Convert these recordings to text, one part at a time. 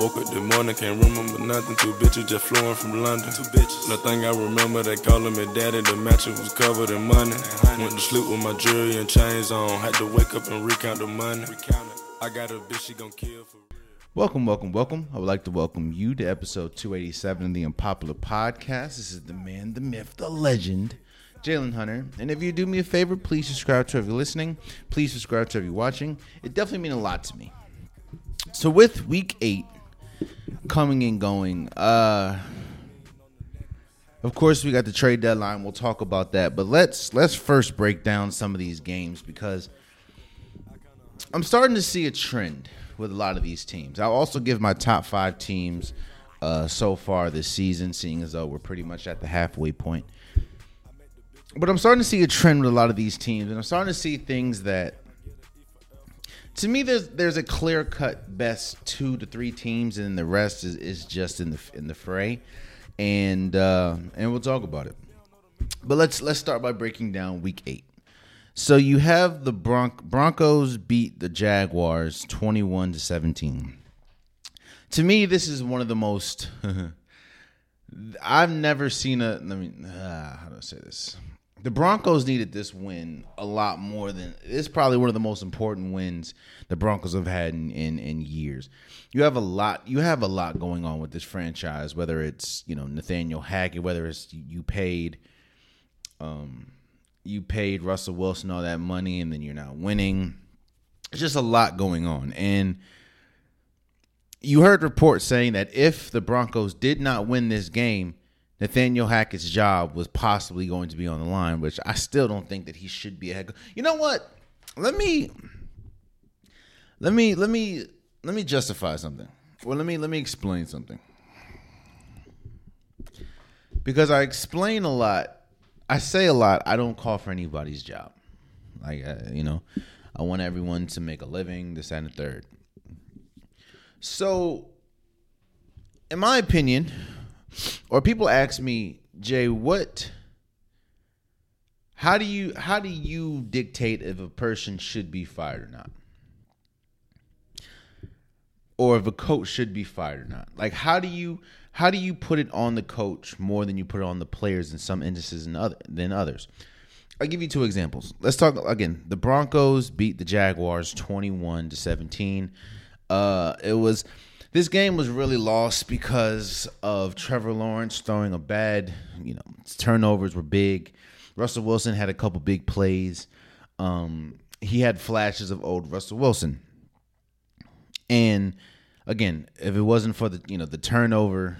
Woke up this morning, can't remember nothing. Two bitches just flowing from London. Two bitches. Nothing I remember, they calling me daddy. The mattress was covered in money. Went to sleep with my jewelry and chains on. Had to wake up and recount the money. I got a bitch, she gon' kill for. Welcome, welcome, welcome. I would like to welcome you to episode 287 of the Unpopular Podcast. This is the man, the myth, the legend, Jalen Hunter. And if you do me a favor, please subscribe to if you're listening. Please subscribe to if you're watching. It definitely means a lot to me. So with week eight coming and going, uh of course we got the trade deadline. We'll talk about that. But let's let's first break down some of these games because I'm starting to see a trend with a lot of these teams. I'll also give my top five teams uh, so far this season, seeing as though we're pretty much at the halfway point. But I'm starting to see a trend with a lot of these teams, and I'm starting to see things that, to me, there's there's a clear cut best two to three teams, and the rest is, is just in the in the fray, and uh, and we'll talk about it. But let's let's start by breaking down week eight. So you have the Bron- Broncos beat the Jaguars 21 to 17. To me, this is one of the most I've never seen a let me uh, how do I say this? The Broncos needed this win a lot more than it's probably one of the most important wins the Broncos have had in, in, in years. You have a lot you have a lot going on with this franchise, whether it's, you know, Nathaniel Hackett, whether it's you paid um you paid Russell Wilson all that money and then you're not winning. It's just a lot going on. And you heard reports saying that if the Broncos did not win this game, Nathaniel Hackett's job was possibly going to be on the line, which I still don't think that he should be a head. You know what? Let me let me let me let me justify something. Well, let me let me explain something. Because I explain a lot I say a lot. I don't call for anybody's job. Like uh, you know, I want everyone to make a living. This and the third. So, in my opinion, or people ask me, Jay, what? How do you how do you dictate if a person should be fired or not? Or if a coach should be fired or not? Like how do you how do you put it on the coach more than you put it on the players in some instances and other than others? I'll give you two examples. Let's talk again. The Broncos beat the Jaguars 21 to 17. Uh it was this game was really lost because of Trevor Lawrence throwing a bad, you know, turnovers were big. Russell Wilson had a couple big plays. Um, he had flashes of old Russell Wilson. And again, if it wasn't for the you know the turnover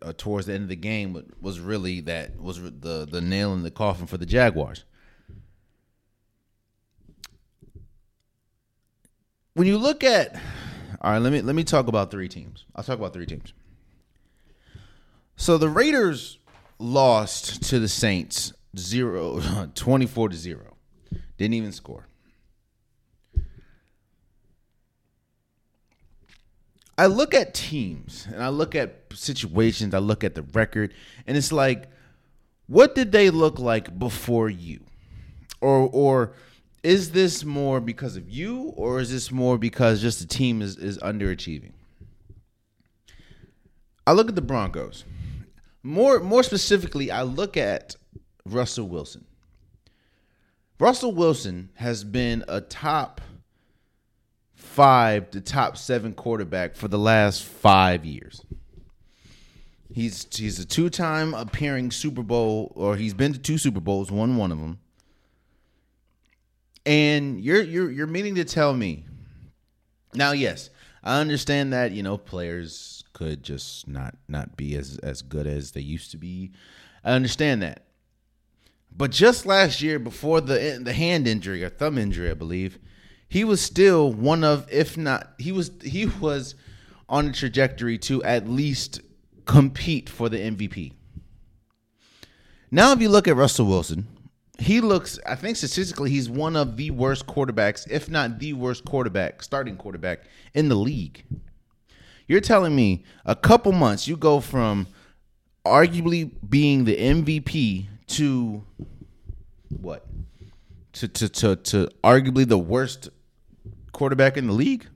uh, towards the end of the game, was really that was the the nail in the coffin for the Jaguars. When you look at all right, let me let me talk about three teams. I'll talk about three teams. So the Raiders lost to the Saints 0 24 to 0. Didn't even score. I look at teams and I look at situations, I look at the record, and it's like, what did they look like before you? Or or is this more because of you, or is this more because just the team is, is underachieving? I look at the Broncos. More more specifically, I look at Russell Wilson. Russell Wilson has been a top five to top seven quarterback for the last five years. He's he's a two time appearing Super Bowl, or he's been to two Super Bowls, won one of them. And you're you're you're meaning to tell me now? Yes, I understand that you know players could just not not be as as good as they used to be. I understand that. But just last year, before the the hand injury or thumb injury, I believe, he was still one of, if not, he was he was on a trajectory to at least compete for the MVP. Now, if you look at Russell Wilson, he looks, I think statistically, he's one of the worst quarterbacks, if not the worst quarterback, starting quarterback in the league. You're telling me a couple months, you go from arguably being the MVP to what? To, to, to, to arguably the worst quarterback in the league?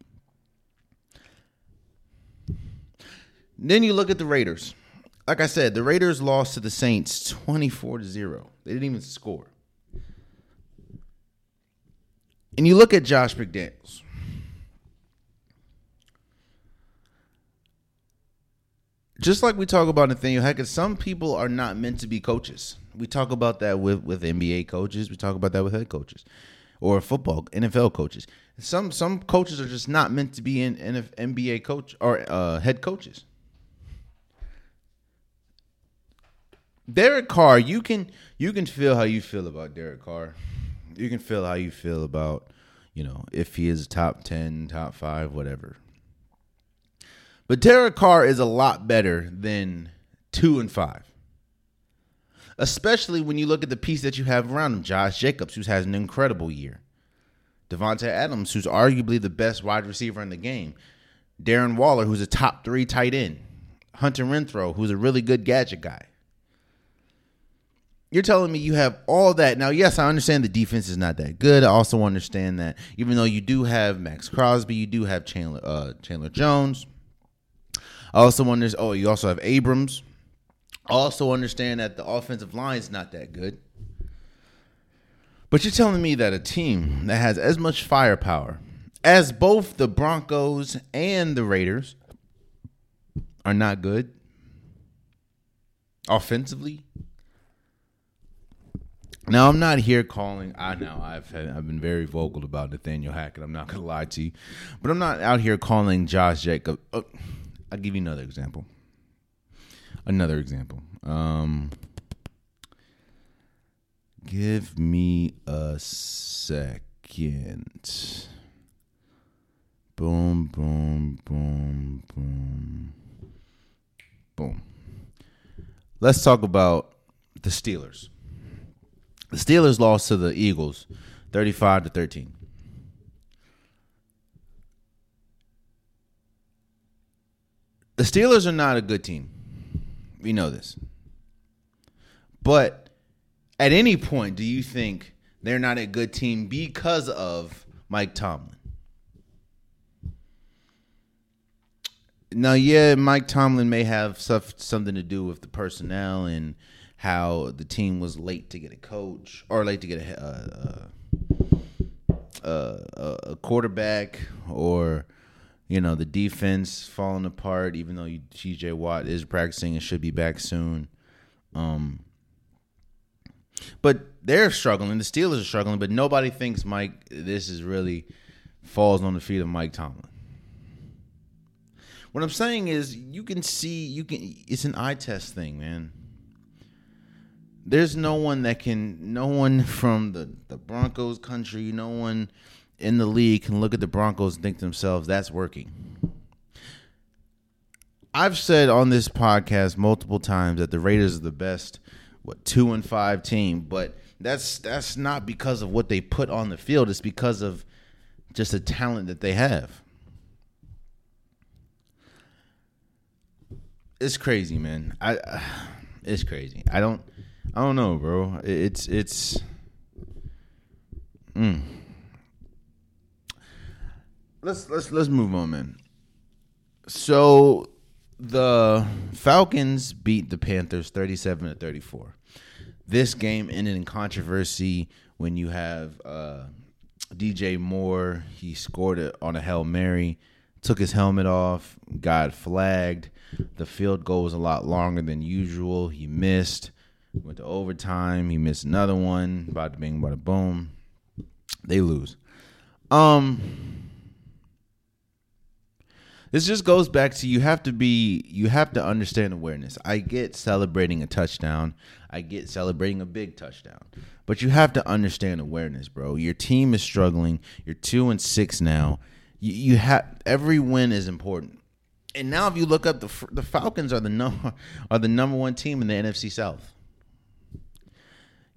Then you look at the Raiders. Like I said, the Raiders lost to the Saints 24 to 0. They didn't even score. And you look at Josh McDaniels. Just like we talk about Nathaniel Hackett, some people are not meant to be coaches. We talk about that with, with NBA coaches. We talk about that with head coaches or football NFL coaches. Some some coaches are just not meant to be in, NBA coach or uh, head coaches. Derek Carr, you can you can feel how you feel about Derek Carr. You can feel how you feel about, you know, if he is top 10, top 5, whatever. But Derek Carr is a lot better than 2 and 5. Especially when you look at the piece that you have around him, Josh Jacobs, who has an incredible year. Davante Adams, who's arguably the best wide receiver in the game. Darren Waller, who's a top 3 tight end. Hunter Renfrow, who's a really good gadget guy. You're telling me you have all that. Now, yes, I understand the defense is not that good. I also understand that even though you do have Maxx Crosby, you do have Chandler uh, Chandler Jones. I also wonder. Oh, you also have Abrams. I also understand that the offensive line is not that good. But you're telling me that a team that has as much firepower as both the Broncos and the Raiders are not good offensively? Now I'm not here calling. I know I've had, I've been very vocal about Nathaniel Hackett. I'm not gonna lie to you, but I'm not out here calling Josh Jacob. Oh, I'll give you another example. Another example. Um, give me a second. Boom, boom, boom, boom, boom. Let's talk about the Steelers. The Steelers lost to the Eagles 35 to 13. The Steelers are not a good team. We know this. But at any point, do you think they're not a good team because of Mike Tomlin? Now, yeah, Mike Tomlin may have stuff, something to do with the personnel and how the team was late to get a coach or late to get a a, a, a quarterback or you know the defense falling apart. Even though T.J. Watt is practicing and should be back soon, um, but they're struggling. The Steelers are struggling, but nobody thinks Mike. This is really falls on the feet of Mike Tomlin. What I'm saying is, you can see, you can. It's an eye test thing, man there's no one that can no one from the, the Broncos country, no one in the league can look at the Broncos and think to themselves, that's working. I've said on this podcast multiple times that the Raiders are the best, what, two and five team, but that's that's not because of what they put on the field. It's because of just the talent that they have. It's crazy, man. I it's crazy. I don't I don't know, bro. It's it's. Mm. Let's let's let's move on, man. So the Falcons beat the Panthers 37 to 34. This game ended in controversy when you have uh, DJ Moore. He scored it on a Hail Mary, took his helmet off, got flagged. The field goal was a lot longer than usual. He missed. Went to overtime. He missed another one. To bing, bada boom. They lose. Um, this just goes back to you have to be you have to understand awareness. I get celebrating a touchdown. I get celebrating a big touchdown. But you have to understand awareness, bro. Your team is struggling. You're 2 and 6 now. You, you have every win is important. And now if you look up the the Falcons are the number are the number 1 team in the NFC South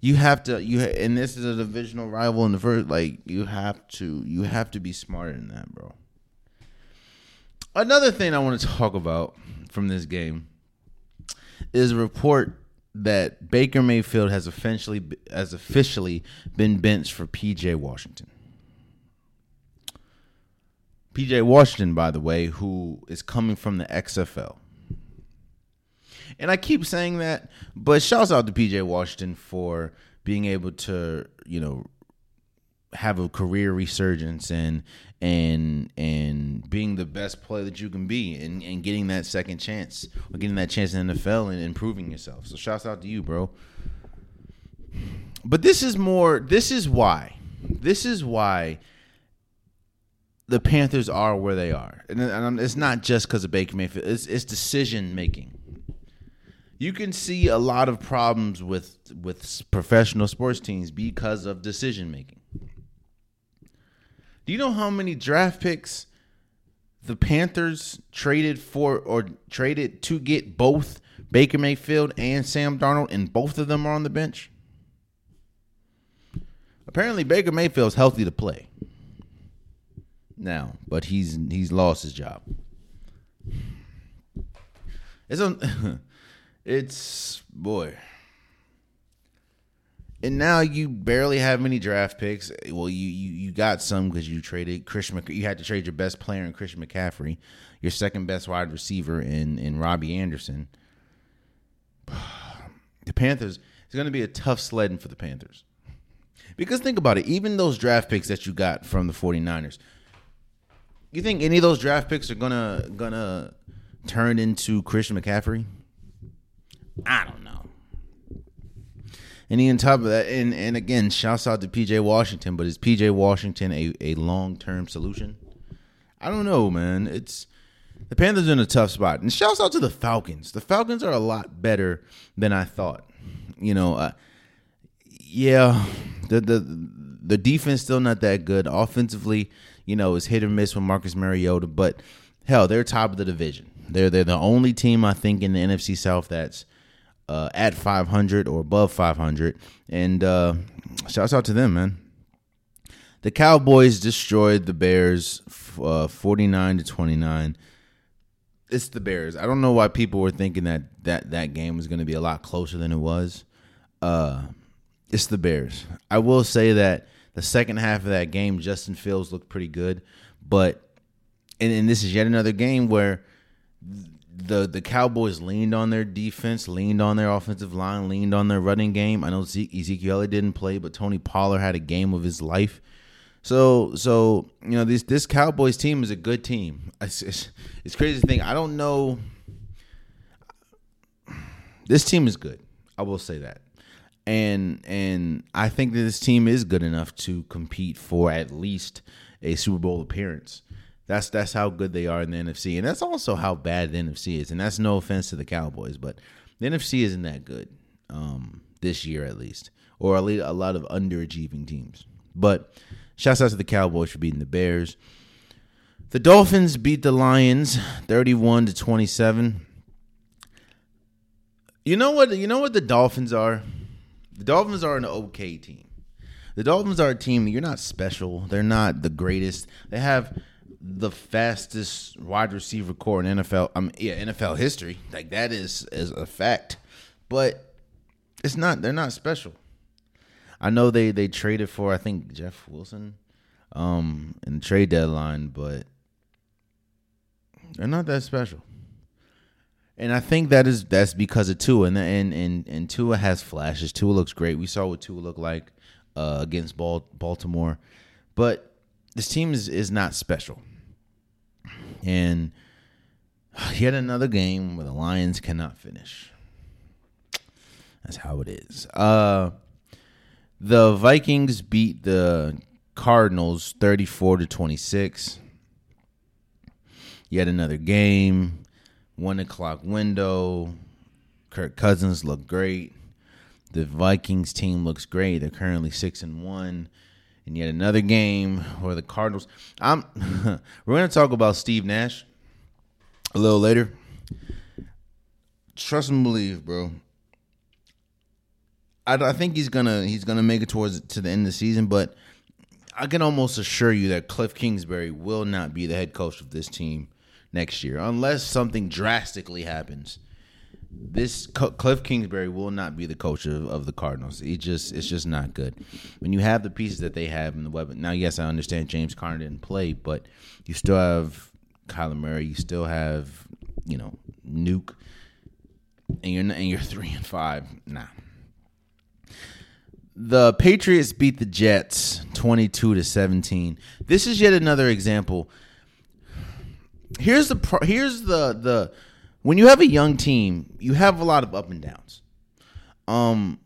you have to you and this is a divisional rival in the first like you have to you have to be smarter than that bro. Another thing i want to talk about from this game is a report that baker mayfield has officially has officially been benched for pj washington. Pj washington by the way who is coming from the xfl And I keep saying that, but shouts out to PJ Washington for being able to, you know, have a career resurgence and and and being the best player that you can be and, and getting that second chance or getting that chance in the NFL and improving yourself. So shouts out to you, bro. But this is more this is why. This is why the Panthers are where they are. And it's not just because of Baker Mayfield. It's, it's decision making. You can see a lot of problems with with professional sports teams because of decision making. Do you know how many draft picks the Panthers traded for or traded to get both Baker Mayfield and Sam Darnold, and both of them are on the bench? Apparently, Baker Mayfield's healthy to play now, but he's he's lost his job. It's a, it's boy. And now you barely have any draft picks. Well, you you, you got some because you traded Christian. You had to trade your best player in Christian McCaffrey, your second best wide receiver in in Robbie Anderson. The Panthers. It's going to be a tough sledding for the Panthers. Because think about it, even those draft picks that you got from the 49ers, you think any of those draft picks are gonna gonna turn into Christian McCaffrey? I don't know. And on top of that, and, and again, shouts out to PJ Washington, but is PJ Washington a, a long term solution? I don't know, man. It's the Panthers in a tough spot. And shouts out to the Falcons. The Falcons are a lot better than I thought. You know, uh, yeah, the the the defense still not that good. Offensively, you know, it's hit or miss with Marcus Mariota, but hell, they're top of the division. They're they're the only team I think in the NFC South that's uh, at 500 or above 500. And uh, shouts out to them, man. The Cowboys destroyed the Bears uh, 49 to 29. It's the Bears. I don't know why people were thinking that that, that game was going to be a lot closer than it was. Uh, it's the Bears. I will say that the second half of that game, Justin Fields looked pretty good, but and, and this is yet another game where the the Cowboys leaned on their defense, leaned on their offensive line, leaned on their running game. I know Ezekiel didn't play, but Tony Pollard had a game of his life. So so you know this this Cowboys team is a good team. It's, it's, it's crazy to think. I don't know. This team is good. I will say that, and and I think that this team is good enough to compete for at least a Super Bowl appearance. That's that's how good they are in the NFC, and that's also how bad the NFC is. And that's no offense to the Cowboys, but the NFC isn't that good um, this year, at least, or at least a lot of underachieving teams. But shouts out to the Cowboys for beating the Bears. The Dolphins beat the Lions, thirty-one to twenty-seven. You know what? You know what the Dolphins are. The Dolphins are an okay team. The Dolphins are a team. You're not special. They're not the greatest. They have the fastest wide receiver core in NFL. I mean, yeah, NFL history. Like that is is a fact, but it's not. They're not special. I know they they traded for I think Jeff Wilson, um, in the trade deadline, but they're not that special. And I think that is that's because of Tua, and and and and Tua has flashes. Tua looks great. We saw what Tua looked like uh, against Baltimore, but this team is is not special. And yet another game where the Lions cannot finish. That's how it is. Uh, the Vikings beat the Cardinals 34 to 26. Yet another game. One o'clock window. Kirk Cousins look great. The Vikings team looks great. They're currently six and one in yet another game where the Cardinals. I'm. we're going to talk about Steve Nash a little later. Trust and believe, bro. I, I think he's gonna he's gonna make it towards to the end of the season, but I can almost assure you that Cliff Kingsbury will not be the head coach of this team next year unless something drastically happens this Cliff Kingsbury will not be the coach of, of the Cardinals. He just it's just not good. When you have the pieces that they have in the weapon. Now, yes, I understand James Conner didn't play, but you still have Kyler Murray. You still have you know Nuke. and you're and you're three and five. Nah. The Patriots beat the Jets 22 to 17. This is yet another example. Here's the here's the the when you have a young team, you have a lot of up and downs. Um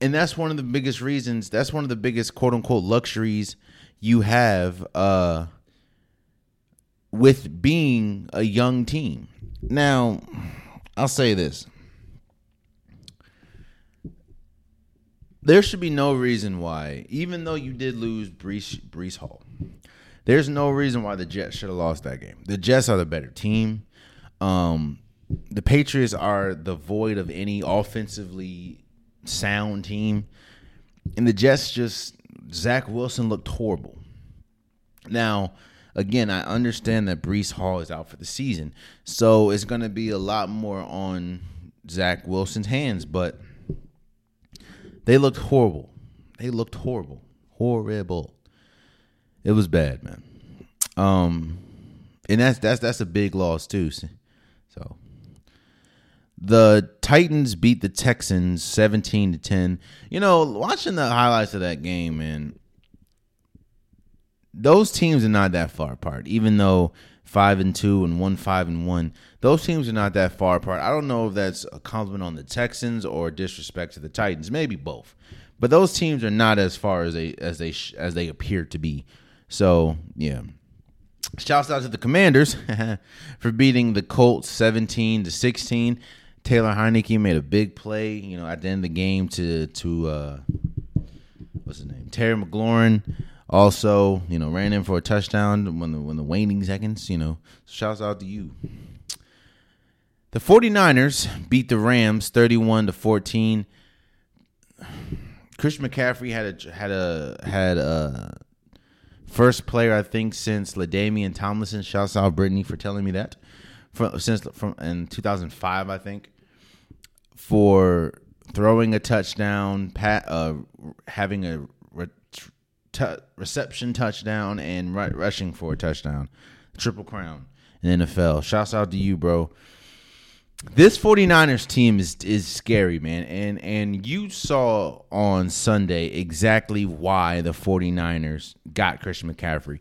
and that's one of the biggest reasons, that's one of the biggest quote unquote luxuries you have uh with being a young team. Now, I'll say this. There should be no reason why, even though you did lose Brees, Breece Hall, there's no reason why the Jets should have lost that game. The Jets are the better team. Um, the Patriots are the void of any offensively sound team. And the Jets just, Zach Wilson looked horrible. Now, again, I understand that Breece Hall is out for the season. So it's going to be a lot more on Zach Wilson's hands, but they looked horrible. They looked horrible. Horrible. It was bad, man. Um and that's that's that's a big loss too. So the Titans beat the Texans 17 to 10. You know, watching the highlights of that game, man, those teams are not that far apart. Even though five and two and one five and one, those teams are not that far apart. I don't know if that's a compliment on the Texans or disrespect to the Titans. Maybe both, but those teams are not as far as they as they as they appear to be. So yeah. Shouts out to the Commanders for beating the Colts 17 to 16. Taylor Heinicke made a big play, you know, at the end of the game to to uh, what's his name, Terry McLaurin also, you know, ran in for a touchdown when the when the waning seconds, you know. Shouts out to you. The 49ers beat the Rams 31 to 14. Chris McCaffrey had a had a had a first player I think since LaDainian Tomlinson. Shouts out Brittany for telling me that. From since from in 2005 I think for throwing a touchdown, pat, uh, having a t- reception touchdown and r- rushing for a touchdown. Triple crown in NFL. Shouts out to you, bro. This 49ers team is is scary, man. And and you saw on Sunday exactly why the 49ers got Christian McCaffrey.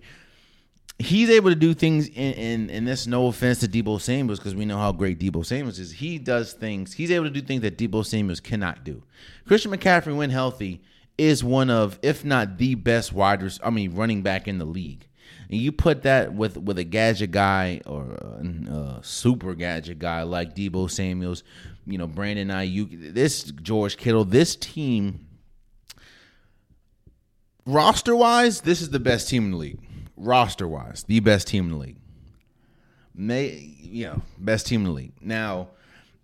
He's able to do things in, in, in this no offense to Deebo Samuels because we know how great Deebo Samuels is. He does things, he's able to do things that Deebo Samuels cannot do. Christian McCaffrey, when healthy, is one of, if not the best wide, I mean, running back in the league. And you put that with with a gadget guy or a, a super gadget guy like Deebo Samuel's, you know, Brandon Aiyuk, this George Kittle, this team, roster wise, this is the best team in the league. Roster wise, the best team in the league. May you know, best team in the league. Now,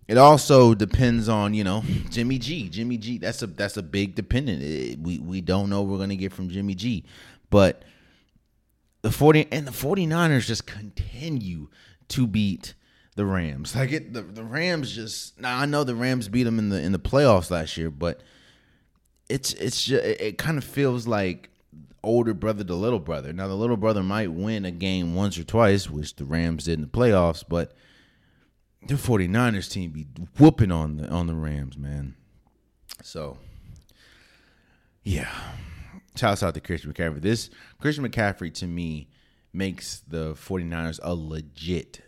it also depends on you know Jimmy G. Jimmy G. That's a that's a big dependent. It, we we don't know what we're gonna get from Jimmy G, but the forty and the 49ers just continue to beat the Rams. Like it, the, the Rams just now I know the Rams beat them in the in the playoffs last year, but it's it's just, it, it kind of feels like older brother to little brother. Now the little brother might win a game once or twice, which the Rams did in the playoffs, but the 49ers team be whooping on the on the Rams, man. So yeah. Shouts out to Christian McCaffrey. This Christian McCaffrey to me makes the 49ers a legit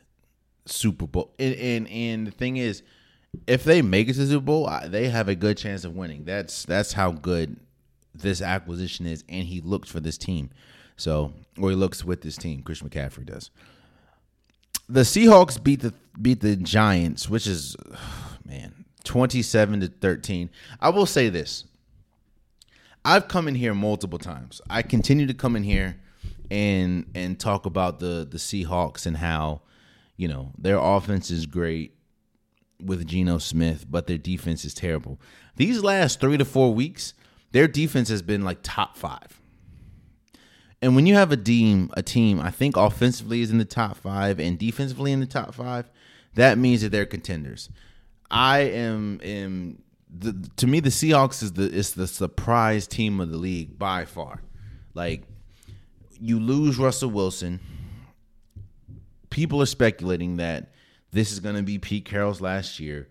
Super Bowl. And and, and the thing is, if they make it to Super Bowl, they have a good chance of winning. That's that's how good this acquisition is, and he looks for this team. So, or he looks with this team. Christian McCaffrey does the Seahawks beat the beat the Giants, which is man, 27 to 13. I will say this. I've come in here multiple times. I continue to come in here and and talk about the the Seahawks and how, you know, their offense is great with Geno Smith, but their defense is terrible. These last 3 to 4 weeks, their defense has been like top 5. And when you have a team, a team, I think offensively is in the top five and defensively in the top five, that means that they're contenders. I am am the, to me the Seahawks is the is the surprise team of the league by far. Like you lose Russell Wilson, people are speculating that this is going to be Pete Carroll's last year.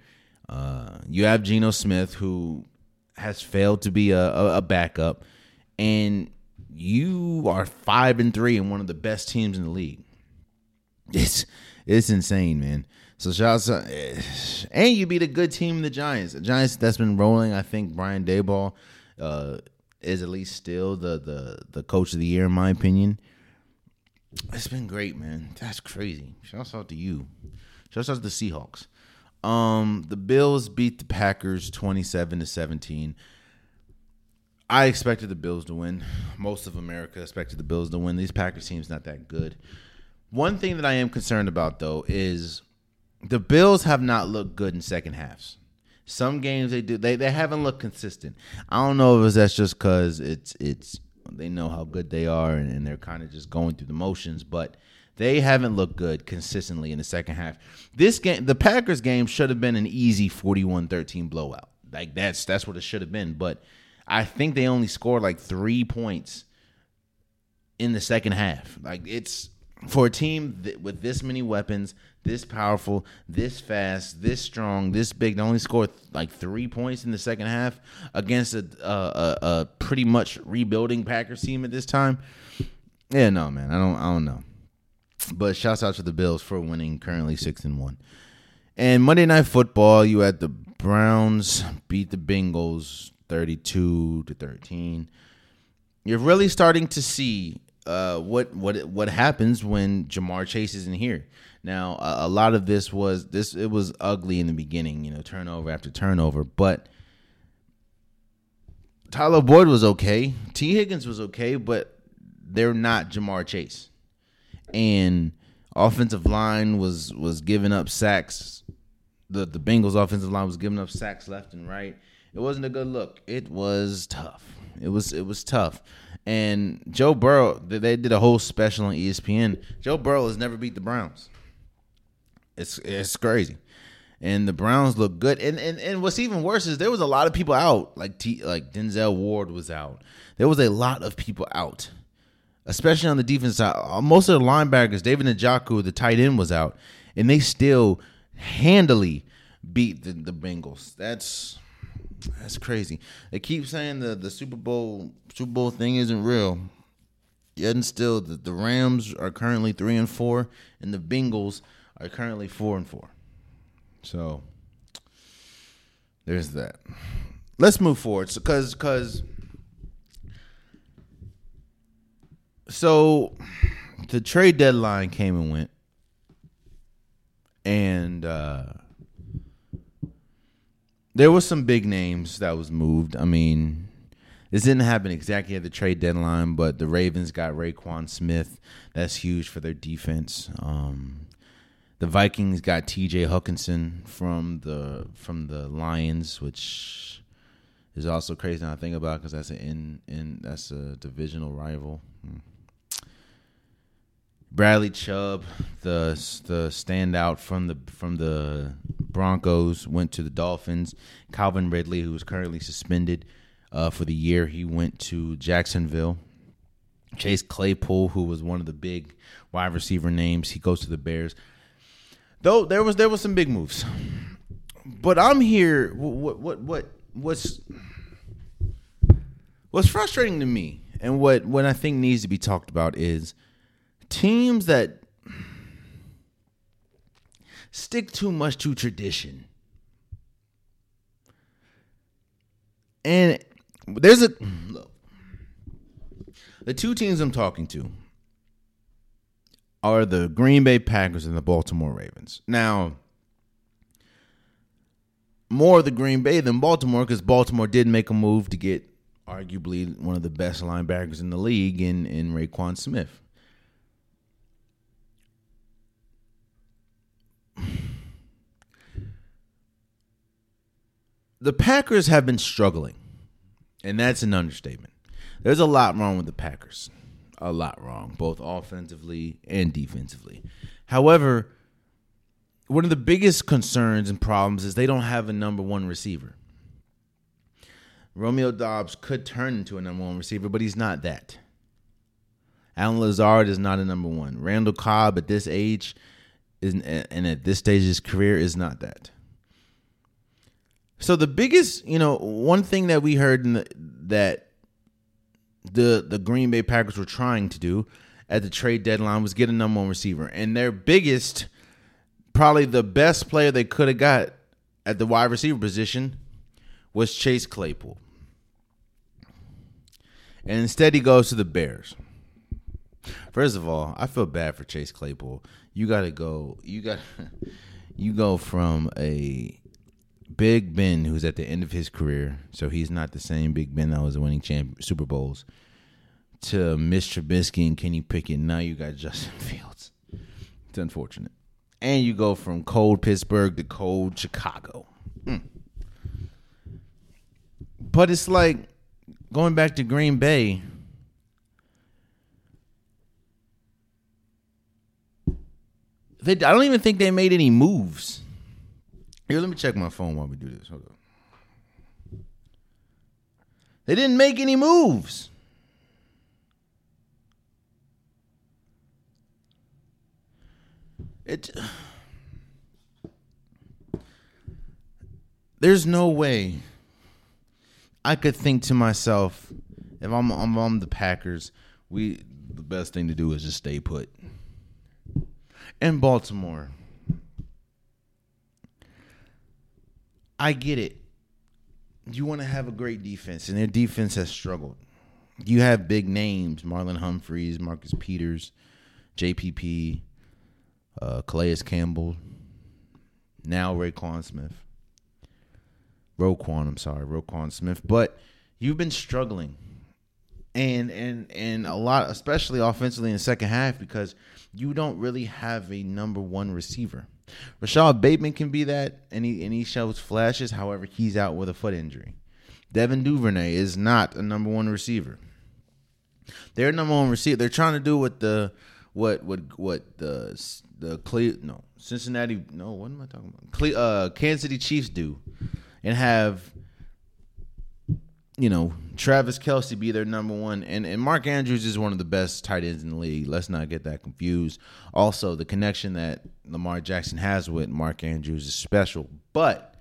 Uh, you have Geno Smith, who has failed to be a, a, a backup, and you are five and three and one of the best teams in the league. It's it's insane, man. So shout out, to, and you beat a good team, the Giants. The Giants that's been rolling. I think Brian Daboll uh, is at least still the the the coach of the year in my opinion. It's been great, man. That's crazy. Shouts out to you. Shouts out to the Seahawks. Um, the Bills beat the Packers twenty-seven to seventeen. I expected the Bills to win. Most of America expected the Bills to win. These Packers team's not that good. One thing that I am concerned about though is the Bills have not looked good in second halves. Some games they do they, they haven't looked consistent. I don't know if that's just because it's it's they know how good they are and, and they're kind of just going through the motions, but they haven't looked good consistently in the second half. This game, the Packers game, should have been an easy 41-13 blowout. Like that's that's what it should have been. But I think they only scored like three points in the second half. Like it's for a team with this many weapons, this powerful, this fast, this strong, this big, to only scored like three points in the second half against a, a, a pretty much rebuilding Packers team at this time. Yeah, no, man, I don't, I don't know. But shouts out to the Bills for winning, currently six and one. And Monday Night Football, you had the Browns beat the Bengals thirty-two to thirteen. You're really starting to see uh, what what what happens when Ja'Marr Chase isn't here. Now, a, a, lot of this was this it was ugly in the beginning, you know, turnover after turnover, but Tyler Boyd was okay, Tee Higgins was okay, but they're not Ja'Marr Chase, and offensive line was was giving up sacks. The the Bengals offensive line was giving up sacks left and right. It wasn't a good look. It was tough. It was it was tough. And Joe Burrow, they did a whole special on ESPN. Joe Burrow has never beat the Browns. It's it's crazy. And the Browns look good. And and, and what's even worse is there was a lot of people out. Like T, like Denzel Ward was out. There was a lot of people out. Especially on the defense side. Uh, most of the linebackers, David Njoku, the tight end, was out. And they still handily beat the, the Bengals. That's that's crazy. They keep saying the the Super Bowl Super Bowl thing isn't real. Yet and still, the, the Rams are currently three and four, and the Bengals are currently four and four. So there's that. Let's move forward, because so, because so the trade deadline came and went, and. uh there was some big names that was moved. I mean, this didn't happen exactly at the trade deadline, but the Ravens got Roquan Smith. That's huge for their defense. Um, the Vikings got T.J. Hockenson from the from the Lions, which is also crazy now I think about because that's an in in that's a divisional rival. Bradley Chubb, the the standout from the from the Broncos, went to the Dolphins. Calvin Ridley, who is currently suspended uh, for the year, he went to Jacksonville. Chase Claypool, who was one of the big wide receiver names, he goes to the Bears. Though there was there was some big moves, but I'm here. What what what what's what's frustrating to me, and what what I think needs to be talked about is teams that stick too much to tradition. And there's a look, the two teams I'm talking to are the Green Bay Packers and the Baltimore Ravens. Now, more of the Green Bay than Baltimore because Baltimore did make a move to get arguably one of the best linebackers in the league in in Roquan Smith. The Packers have been struggling, and that's an understatement. There's a lot wrong with the Packers. A lot wrong, both offensively and defensively. However, one of the biggest concerns and problems is they don't have a number one receiver. Romeo Doubs could turn into a number one receiver, but he's not that. Allen Lazard is not a number one. Randall Cobb at this age is and at this stage of his career is not that. So the biggest, you know, one thing that we heard the, that the the Green Bay Packers were trying to do at the trade deadline was get a number one receiver, and their biggest, probably the best player they could have got at the wide receiver position was Chase Claypool, and instead he goes to the Bears. First of all, I feel bad for Chase Claypool. You got to go. You got you go from a Big Ben, who's at the end of his career, so he's not the same Big Ben that was winning champ- Super Bowls, to Mitch Trubisky and Kenny Pickett. Now you got Justin Fields. It's unfortunate. And you go from cold Pittsburgh to cold Chicago. Mm. But it's like going back to Green Bay. They, I don't even think they made any moves. Here, let me check my phone while we do this. Hold on. They didn't make any moves. It. There's no way I could think to myself, if I'm, I'm on the Packers, we the best thing to do is just stay put. In Baltimore, I get it. You want to have a great defense, and their defense has struggled. You have big names: Marlon Humphreys, Marcus Peters, JPP, uh, Calais Campbell, now Raekwon Smith. Roquan, I'm sorry, Roquan Smith. But you've been struggling, and and and a lot, especially offensively in the second half, because you don't really have a number one receiver. Rashod Bateman can be that, and he and he shows flashes. However, he's out with a foot injury. Devin Duvernay is not a number one receiver. They're number one receiver. They're trying to do what the what what what the the Cle no Cincinnati no what am I talking about? Cle, uh, Kansas City Chiefs do, and have you know, Travis Kelce be their number one. And, and Mark Andrews is one of the best tight ends in the league. Let's not get that confused. Also, the connection that Lamar Jackson has with Mark Andrews is special. But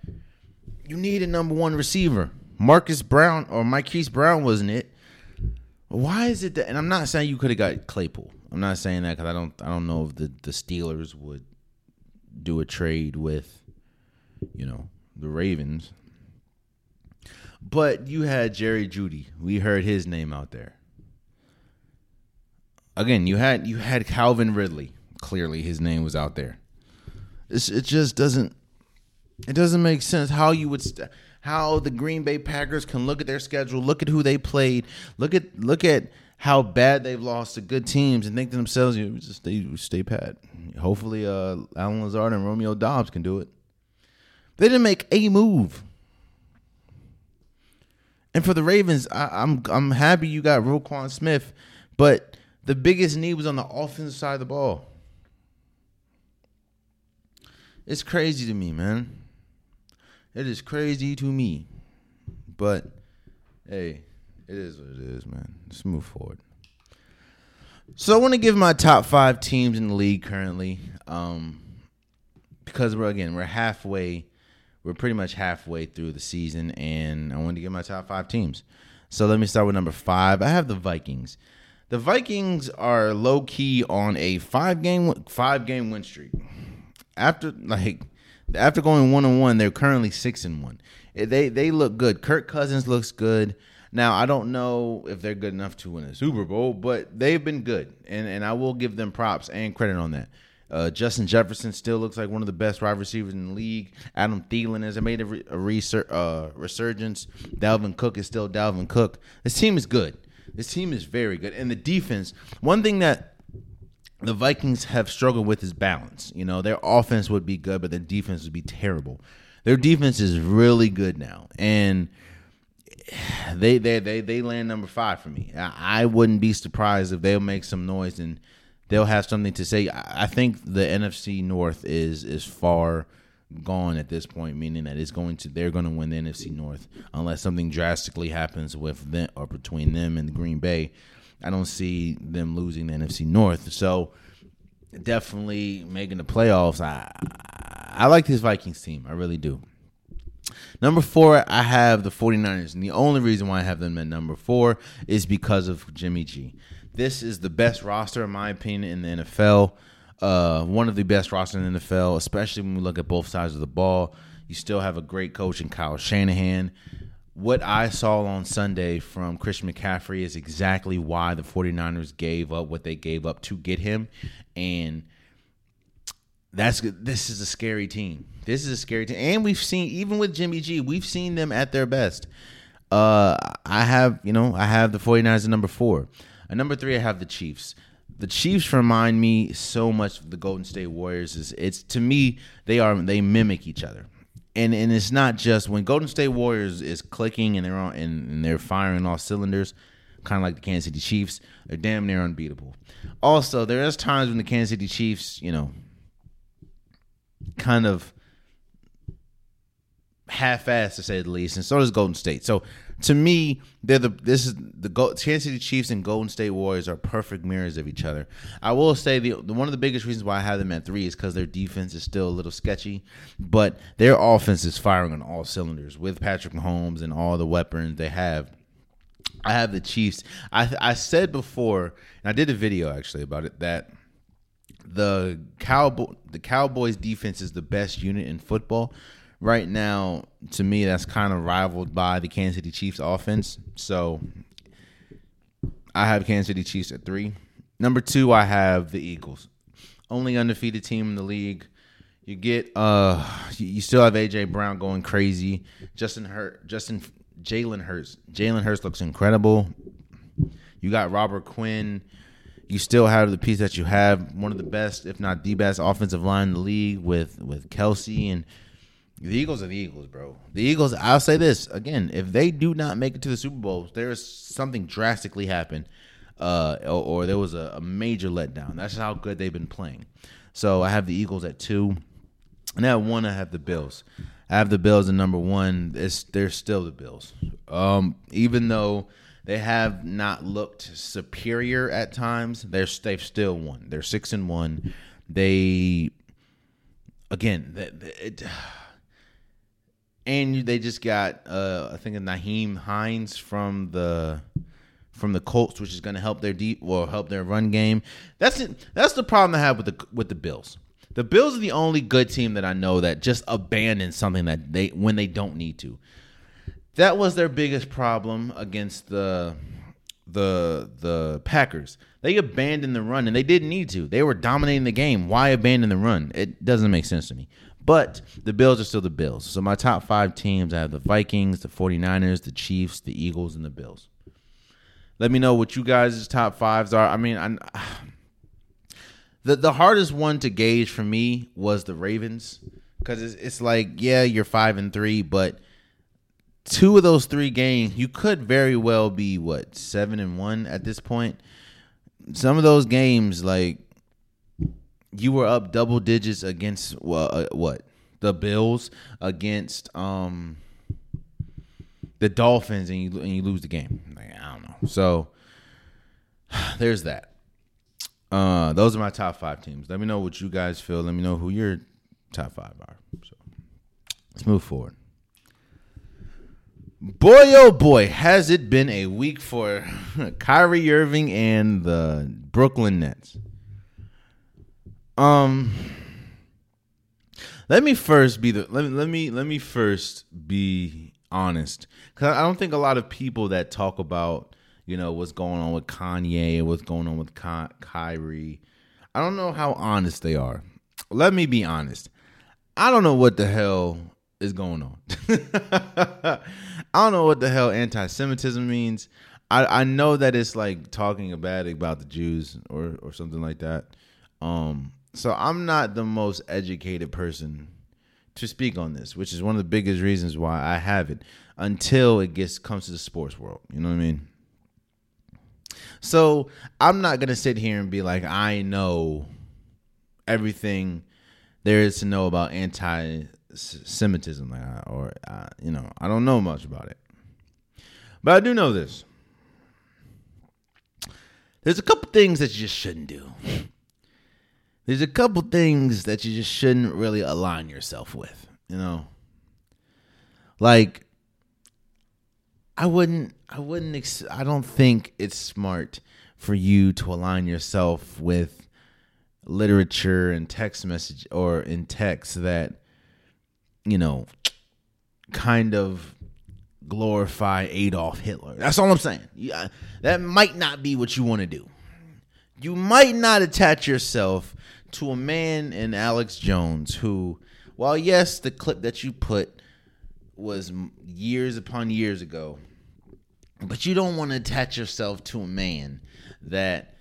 you need a number one receiver. Marcus Brown or Marquise Brown wasn't it. Why is it that? And I'm not saying you could have got Claypool. I'm not saying that because I don't. I don't know if the the Steelers would do a trade with, you know, the Ravens. But you had Jerry Jeudy. We heard his name out there. Again, you had you had Calvin Ridley. Clearly, his name was out there. It's, it just doesn't. It doesn't make sense how you would. St- how the Green Bay Packers can look at their schedule, look at who they played, look at look at how bad they've lost to good teams, and think to themselves, you just stay stay pat. Hopefully, uh, Allen Lazard and Romeo Doubs can do it. They didn't make a move. And for the Ravens, I, am I'm, I'm happy you got Roquan Smith, but the biggest need was on the offensive side of the ball. It's crazy to me, man. It is crazy to me. But hey, it is what it is, man. Let's move forward. So I want to give my top five teams in the league currently, um, because we're again we're halfway we're pretty much halfway through the season, and I wanted to get my top five teams. So let me start with number five. I have the Vikings. The Vikings are low key on a five game five game win streak. After like after going one on one, they're currently six and one. Eh, they they look good. Kirk Cousins looks good. Now I don't know if they're good enough to win a Super Bowl, but they've been good, and and I will give them props and credit on that. Uh, Justin Jefferson still looks like one of the best wide receivers in the league. Adam Thielen has made a, re- a resur- uh, resurgence. Dalvin Cook is still Dalvin Cook. This team is good. This team is very good. And the defense, one thing that the Vikings have struggled with is balance. You know, their offense would be good, but their defense would be terrible. Their defense is really good now. And they they they they land number five for me. I, wouldn't be surprised if they'll make some noise and – they'll have something to say. I think the NFC North is is far gone at this point, meaning that it's going to they're going to win the NFC North unless something drastically happens with them or between them and the Green Bay. I don't see them losing the NFC North. So definitely making the playoffs. I I like this Vikings team. I really do. Number four, I have the 49ers. And the only reason why I have them at number four is because of Jimmy G. This is the best roster, in my opinion, in the NFL. Uh, one of the best rosters in the NFL, especially when we look at both sides of the ball. You still have a great coach in Kyle Shanahan. What I saw on Sunday from Christian McCaffrey is exactly why the 49ers gave up what they gave up to get him. And that's this is a scary team. This is a scary team. And we've seen even with Jimmy G, we've seen them at their best. Uh I have, you know, I have the 49ers at number 4. At number 3 I have the Chiefs the Chiefs remind me so much of the Golden State Warriors. Is it's to me they are they mimic each other, and and it's not just when Golden State Warriors is clicking and they're on and, and they're firing all cylinders, kind of like the Kansas City Chiefs. They're damn near unbeatable. Also, there is times when the Kansas City Chiefs, you know, kind of half-assed to say the least, and so does Golden State. So to me, they're the this is the Kansas City Chiefs and Golden State Warriors are perfect mirrors of each other. I will say the, the one of the biggest reasons why I have them at three is because their defense is still a little sketchy, but their offense is firing on all cylinders with Patrick Mahomes and all the weapons they have. I have the Chiefs. I I said before, and I did a video actually about it that the cowboy the Cowboys defense is the best unit in football right now, to me, that's kind of rivaled by the Kansas City Chiefs offense. So I have Kansas City Chiefs at three. Number two, I have the Eagles, only undefeated team in the league. You get uh, you still have AJ Brown going crazy. Justin Hurt, Justin Jalen Hurts, Jalen Hurts looks incredible. You got Robert Quinn. You still have the piece that you have, one of the best, if not the best, offensive line in the league with with Kelce and the Eagles are the Eagles, bro. The Eagles. I'll say this again: if they do not make it to the Super Bowl, there's something drastically happened, uh, or, or, there was a, a, major letdown. That's how good they've been playing. So I have the Eagles at two, and at one I have the Bills. I have the Bills at number one. It's they're still the Bills, um, even though they have not looked superior at times. They're they've still won. They're six and one. They again. It, and they just got uh, I think a Nyheim Hines from the from the Colts, which is going to help their deep or help their run game. That's it. That's the problem I have with the with the Bills. The Bills are the only good team that I know that just abandons something that they when they don't need to. That was their biggest problem against the the the Packers. They abandoned the run and they didn't need to. They were dominating the game. Why abandon the run? It doesn't make sense to me. But the Bills are still the Bills. So my top five teams, I have the Vikings, the 49ers, the Chiefs, the Eagles, and the Bills. Let me know what you guys' top fives are. I mean, I, the the hardest one to gauge for me was the Ravens because it's, it's like, yeah, you're five and three, but two of those three games, you could very well be what seven and one at this point. Some of those games, like you were up double digits against uh, what the Bills against um the Dolphins, and you and you lose the game. Like, I don't know. So there's that. Uh, those are my top five teams. Let me know what you guys feel. Let me know who your top five are. So let's move forward. Boy, oh boy, has it been a week for Kyrie Irving and the Brooklyn Nets. Um, let me first be the let me let me let me first be honest because I don't think a lot of people that talk about you know what's going on with Kanye and what's going on with Ky- Kyrie, I don't know how honest they are. Let me be honest. I don't know what the hell is going on. I don't know what the hell anti-Semitism means. I, I know that it's like talking bad about the Jews or or something like that. Um, so I'm not the most educated person to speak on this, which is one of the biggest reasons why I have it until it gets comes to the sports world. You know what I mean? So I'm not gonna sit here and be like I know everything there is to know about anti-Semitism, or uh, you know, I don't know much about it, but I do know this. There's a couple things that you just shouldn't do. There's a couple things that you just shouldn't really align yourself with, you know? Like I wouldn't I wouldn't ex- I don't think it's smart for you to align yourself with literature and text message or in text that you know kind of glorify Adolf Hitler. That's all I'm saying. Yeah, that might not be what you want to do. You might not attach yourself to a man in Alex Jones who, while yes, the clip that you put was years upon years ago, but you don't want to attach yourself to a man that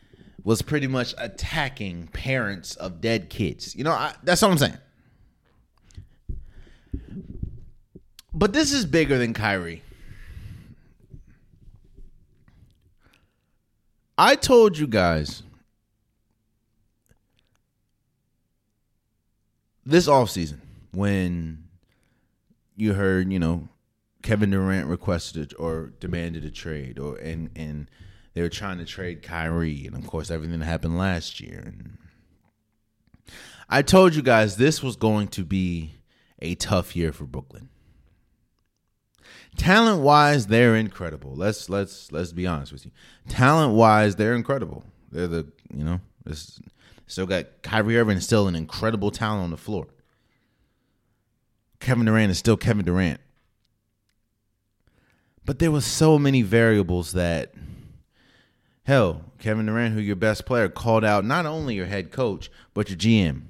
was pretty much attacking parents of dead kids. You know, I, that's all I'm saying. But this is bigger than Kyrie. I told you guys this offseason when you heard, you know, Kevin Durant requested or demanded a trade or and and they were trying to trade Kyrie and of course everything that happened last year and I told you guys this was going to be a tough year for Brooklyn. Talent wise, they're incredible. Let's let's let's be honest with you. Talent wise, they're incredible. They're the you know, this still got Kyrie Irving still an incredible talent on the floor. Kevin Durant is still Kevin Durant. But there was so many variables that hell, Kevin Durant, who your best player, called out not only your head coach, but your GM.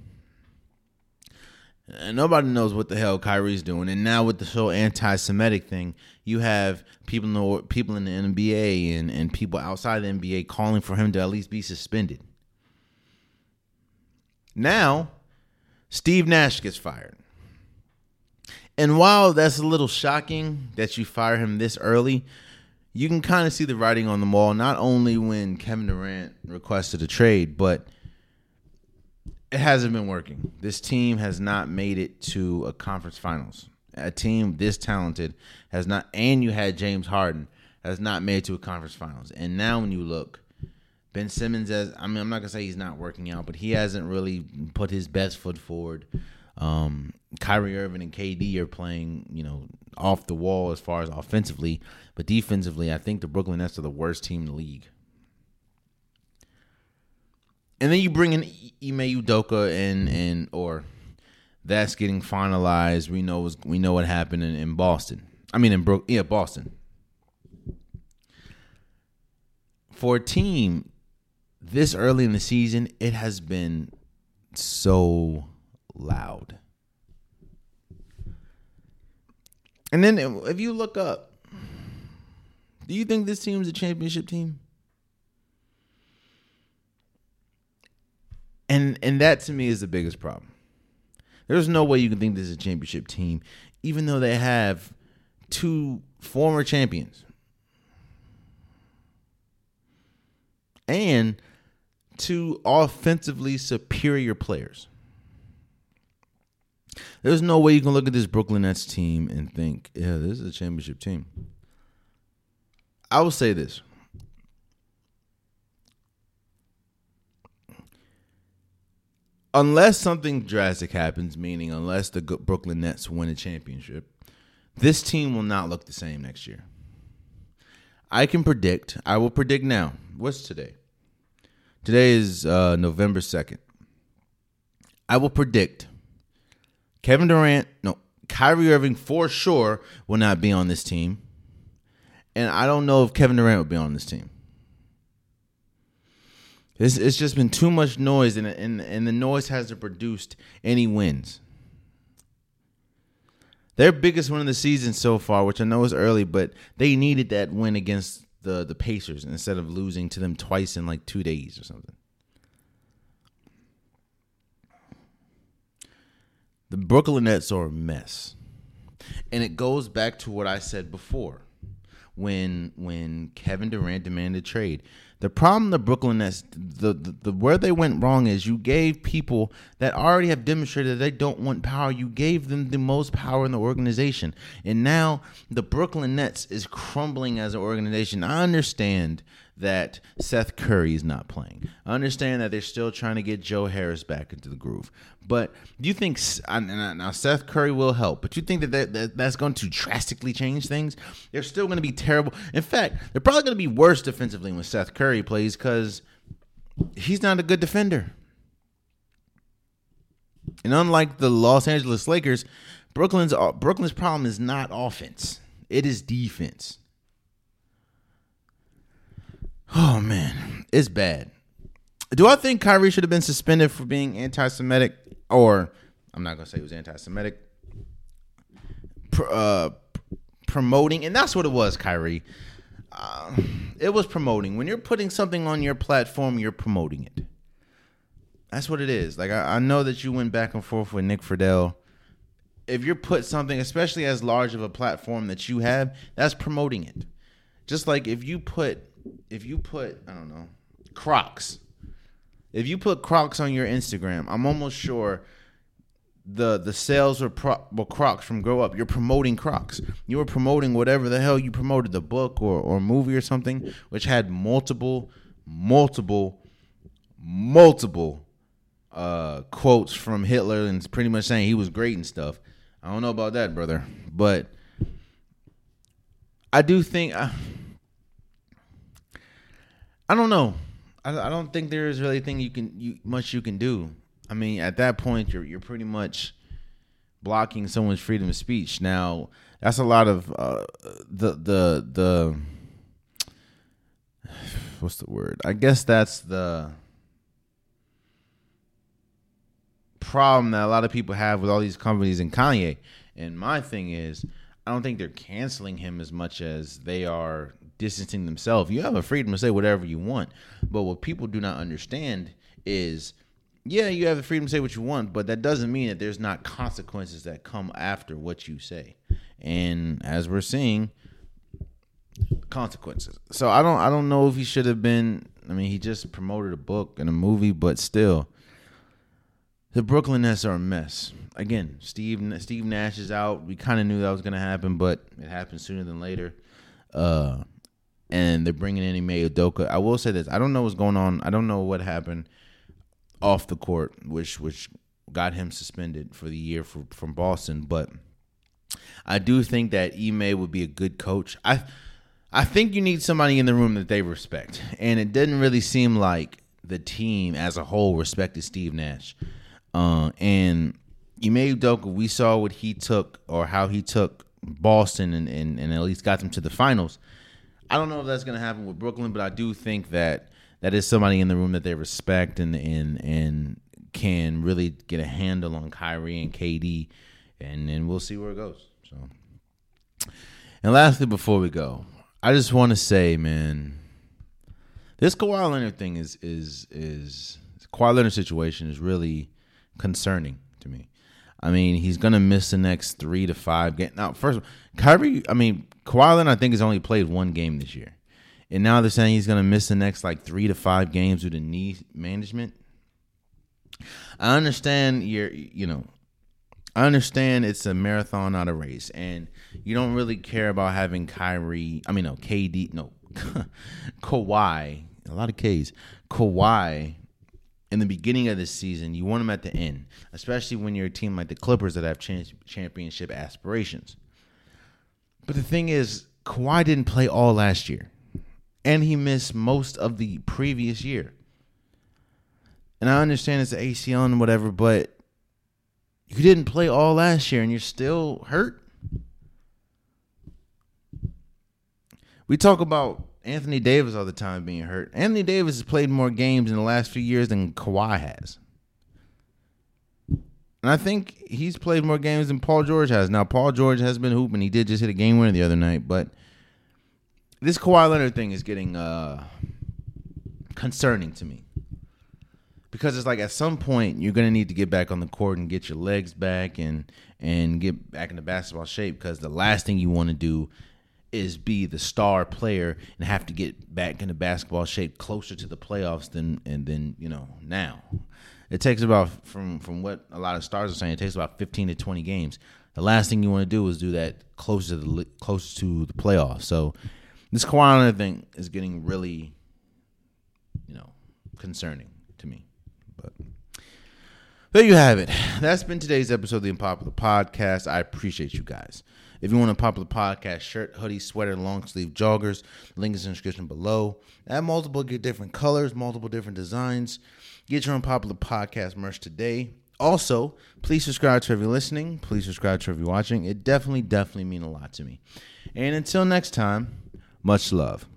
And nobody knows what the hell Kyrie's doing. And now with the whole anti-Semitic thing, you have people know people in the NBA and, and people outside the NBA calling for him to at least be suspended. Now, Steve Nash gets fired. And while that's a little shocking that you fire him this early, you can kind of see the writing on the wall, not only when Kevin Durant requested a trade, but it hasn't been working. This team has not made it to a conference finals. A team this talented has not, and you had James Harden, has not made it to a conference finals. And now when you look, Ben Simmons, as I mean, I'm not gonna say he's not working out, but he hasn't really put his best foot forward. Um, Kyrie Irving and KD are playing, you know, off the wall as far as offensively, but defensively, I think the Brooklyn Nets are the worst team in the league. And then you bring in Ime Udoka and and or that's getting finalized. We know we know what happened in, in Boston. I mean in Brook, yeah, Boston. For a team this early in the season, it has been so loud. And then if you look up, do you think this team is a championship team? And and that to me is the biggest problem. There's no way you can think this is a championship team, even though they have two former champions. And two offensively superior players. There's no way you can look at this Brooklyn Nets team and think, yeah, this is a championship team. I will say this. Unless something drastic happens, meaning unless the Brooklyn Nets win a championship, this team will not look the same next year. I can predict, I will predict now. What's today? Today is uh, November 2nd. I will predict Kevin Durant, no, Kyrie Irving for sure will not be on this team. And I don't know if Kevin Durant will be on this team. It's, it's just been too much noise, and, and, and the noise hasn't produced any wins. Their biggest win of the season so far, which I know is early, but they needed that win against the, the Pacers instead of losing to them twice in like two days or something. The Brooklyn Nets are a mess. And it goes back to what I said before when when Kevin Durant demanded trade. The problem the Brooklyn Nets the, the, the where they went wrong is you gave people that already have demonstrated that they don't want power, you gave them the most power in the organization. And now the Brooklyn Nets is crumbling as an organization. I understand that Seth Curry is not playing. I understand that they're still trying to get Joe Harris back into the groove. But do you think now Seth Curry will help? But you think that, that, that that's going to drastically change things? They're still going to be terrible. In fact, they're probably going to be worse defensively when Seth Curry plays because he's not a good defender. And unlike the Los Angeles Lakers, Brooklyn's uh, Brooklyn's problem is not offense; it is defense. Oh man, it's bad. Do I think Kyrie should have been suspended for being anti-Semitic, or I'm not gonna say he was anti-Semitic, uh, promoting, and that's what it was, Kyrie. Uh, it was promoting. When you're putting something on your platform, you're promoting it. That's what it is. Like I, I know that you went back and forth with Nick Friedell. If you put something, especially as large of a platform that you have, that's promoting it. Just like if you put if you put I don't know Crocs, if you put Crocs on your Instagram, I'm almost sure the the sales were, pro, Crocs from Grow Up. You're promoting Crocs. You were promoting whatever the hell you promoted, the book or or movie or something, which had multiple, multiple, multiple uh, quotes from Hitler and pretty much saying he was great and stuff. I don't know about that, brother, but I do think. Uh, I don't know. I, I don't think there is really anything you can you much you can do. I mean, at that point, you're you're pretty much blocking someone's freedom of speech. Now, that's a lot of uh, the the the what's the word? I guess that's the problem that a lot of people have with all these companies and Kanye. And my thing is, I don't think they're canceling him as much as they are distancing themselves. You have a freedom to say whatever you want, but what people do not understand is yeah, you have the freedom to say what you want, but that doesn't mean that there's not consequences that come after what you say. And as we're seeing, consequences. So I don't I don't know if he should have been I mean, he just promoted a book and a movie, but still the Brooklyn Nets are a mess. Again, Steve Steve Nash is out. We kind of knew that was going to happen, but it happened sooner than later. Uh, and they're bringing in Ime Udoka. I will say this: I don't know what's going on. I don't know what happened off the court, which which got him suspended for the year for, from Boston. But I do think that Ime would be a good coach. I I think you need somebody in the room that they respect, and it didn't really seem like the team as a whole respected Steve Nash. Uh, and Ime Udoka, we saw what he took or how he took Boston and, and, and at least got them to the finals. I don't know if that's going to happen with Brooklyn, but I do think that that is somebody in the room that they respect and and and can really get a handle on Kyrie and KD, and then we'll see where it goes. So, and lastly, before we go, I just want to say, man, this Kawhi Leonard thing is is is Kawhi Leonard situation is really concerning to me. I mean, he's gonna miss the next three to five games. Now, first, Kyrie. I mean, Kawhi Leonard, I think, has only played one game this year, and now they're saying he's gonna miss the next like three to five games due to knee management. I understand you're, you know, I understand it's a marathon, not a race, and you don't really care about having Kyrie. I mean, no, KD, no, Kawhi. A lot of K's. Kawhi in the beginning of the season. You want them at the end, especially when you're a team like the Clippers that have championship aspirations. But the thing is, Kawhi didn't play all last year, and he missed most of the previous year. And I understand it's the ACL and whatever, but you didn't play all last year, and you're still hurt. We talk about Anthony Davis all the time being hurt. Anthony Davis has played more games in the last few years than Kawhi has. And I think he's played more games than Paul George has. Now, Paul George has been hooping. He did just hit a game winner the other night, but this Kawhi Leonard thing is getting uh, concerning to me. Because it's like at some point you're gonna need to get back on the court and get your legs back and and get back into basketball shape. Because the last thing you want to do is be the star player and have to get back into basketball shape closer to the playoffs than and then you know now. It takes about from from what a lot of stars are saying. It takes about fifteen to twenty games. The last thing you want to do is do that closer to the closer to the playoffs. So this Kawhi thing is getting really you know, concerning to me. But there you have it. That's been today's episode of the Unpopular Podcast. I appreciate you guys. If you want a popular podcast shirt, hoodie, sweater, long sleeve joggers, link is in the description below. I have multiple different colors, multiple different designs. Get your Unpopular Podcast merch today. Also, please subscribe to if you're listening. Please subscribe to if you're watching. It definitely, definitely mean a lot to me. And until next time, much love.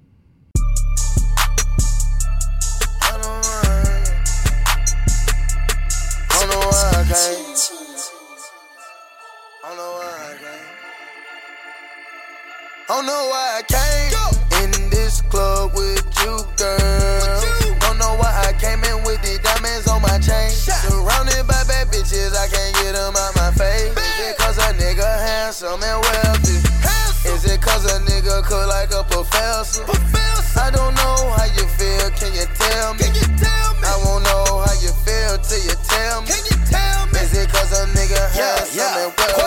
Don't know why I came in this club with you, girl. Chain. Surrounded by bad bitches, I can't get them out my face. Is it cause a nigga handsome and wealthy? Is it cause a nigga cook like a professor? I don't know how you feel, can you tell me? I won't know how you feel till you tell me. Is it cause a nigga handsome and wealthy?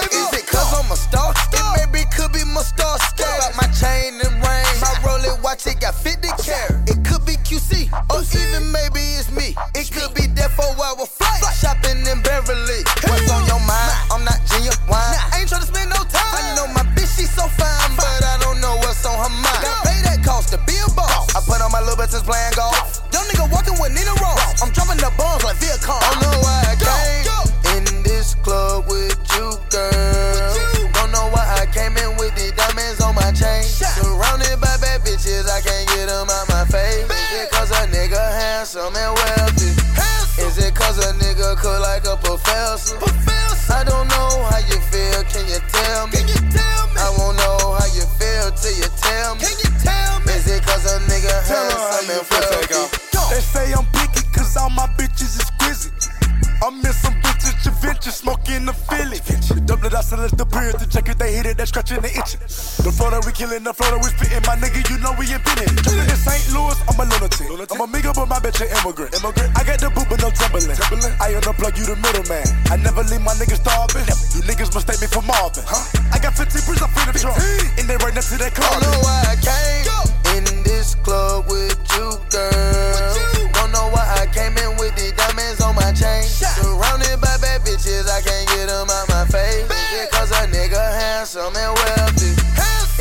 Handsome and wealthy?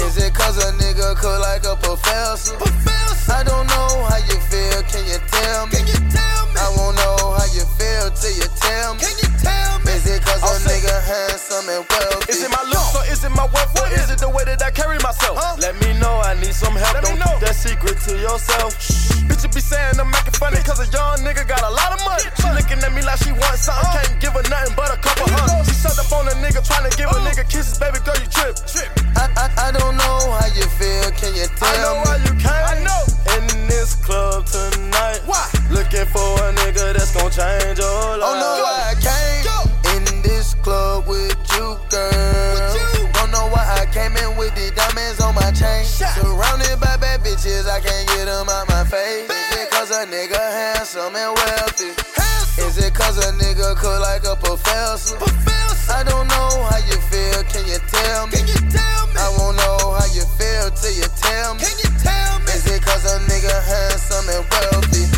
Is it cause a nigga cook like a professor? I don't know how you feel, can you tell me? I won't know how you feel till you tell me. Is it cause a nigga handsome and wealthy? Is it my looks or my wealth or is it the way that I carry myself? Let me know, I need some help. Don't keep that secret to yourself. Bitch, you be saying I'm making funny cause a young nigga got a lot of money. She looking at me like she wants something, can't give her nothing but a couple hugs. She sucked up on a nigga trying to give a nigga kisses, baby girl, you trip. I, I, I don't know how you feel, can you tell I know me? why you came. I know. I can't get them out my face? Is it cause a nigga handsome and wealthy? Is it cause a nigga cook like a professor? professor? I don't know how you feel, can you tell me? Can you tell me? I won't know how you feel till you tell me. Can you tell me? Is it cause a nigga handsome and wealthy?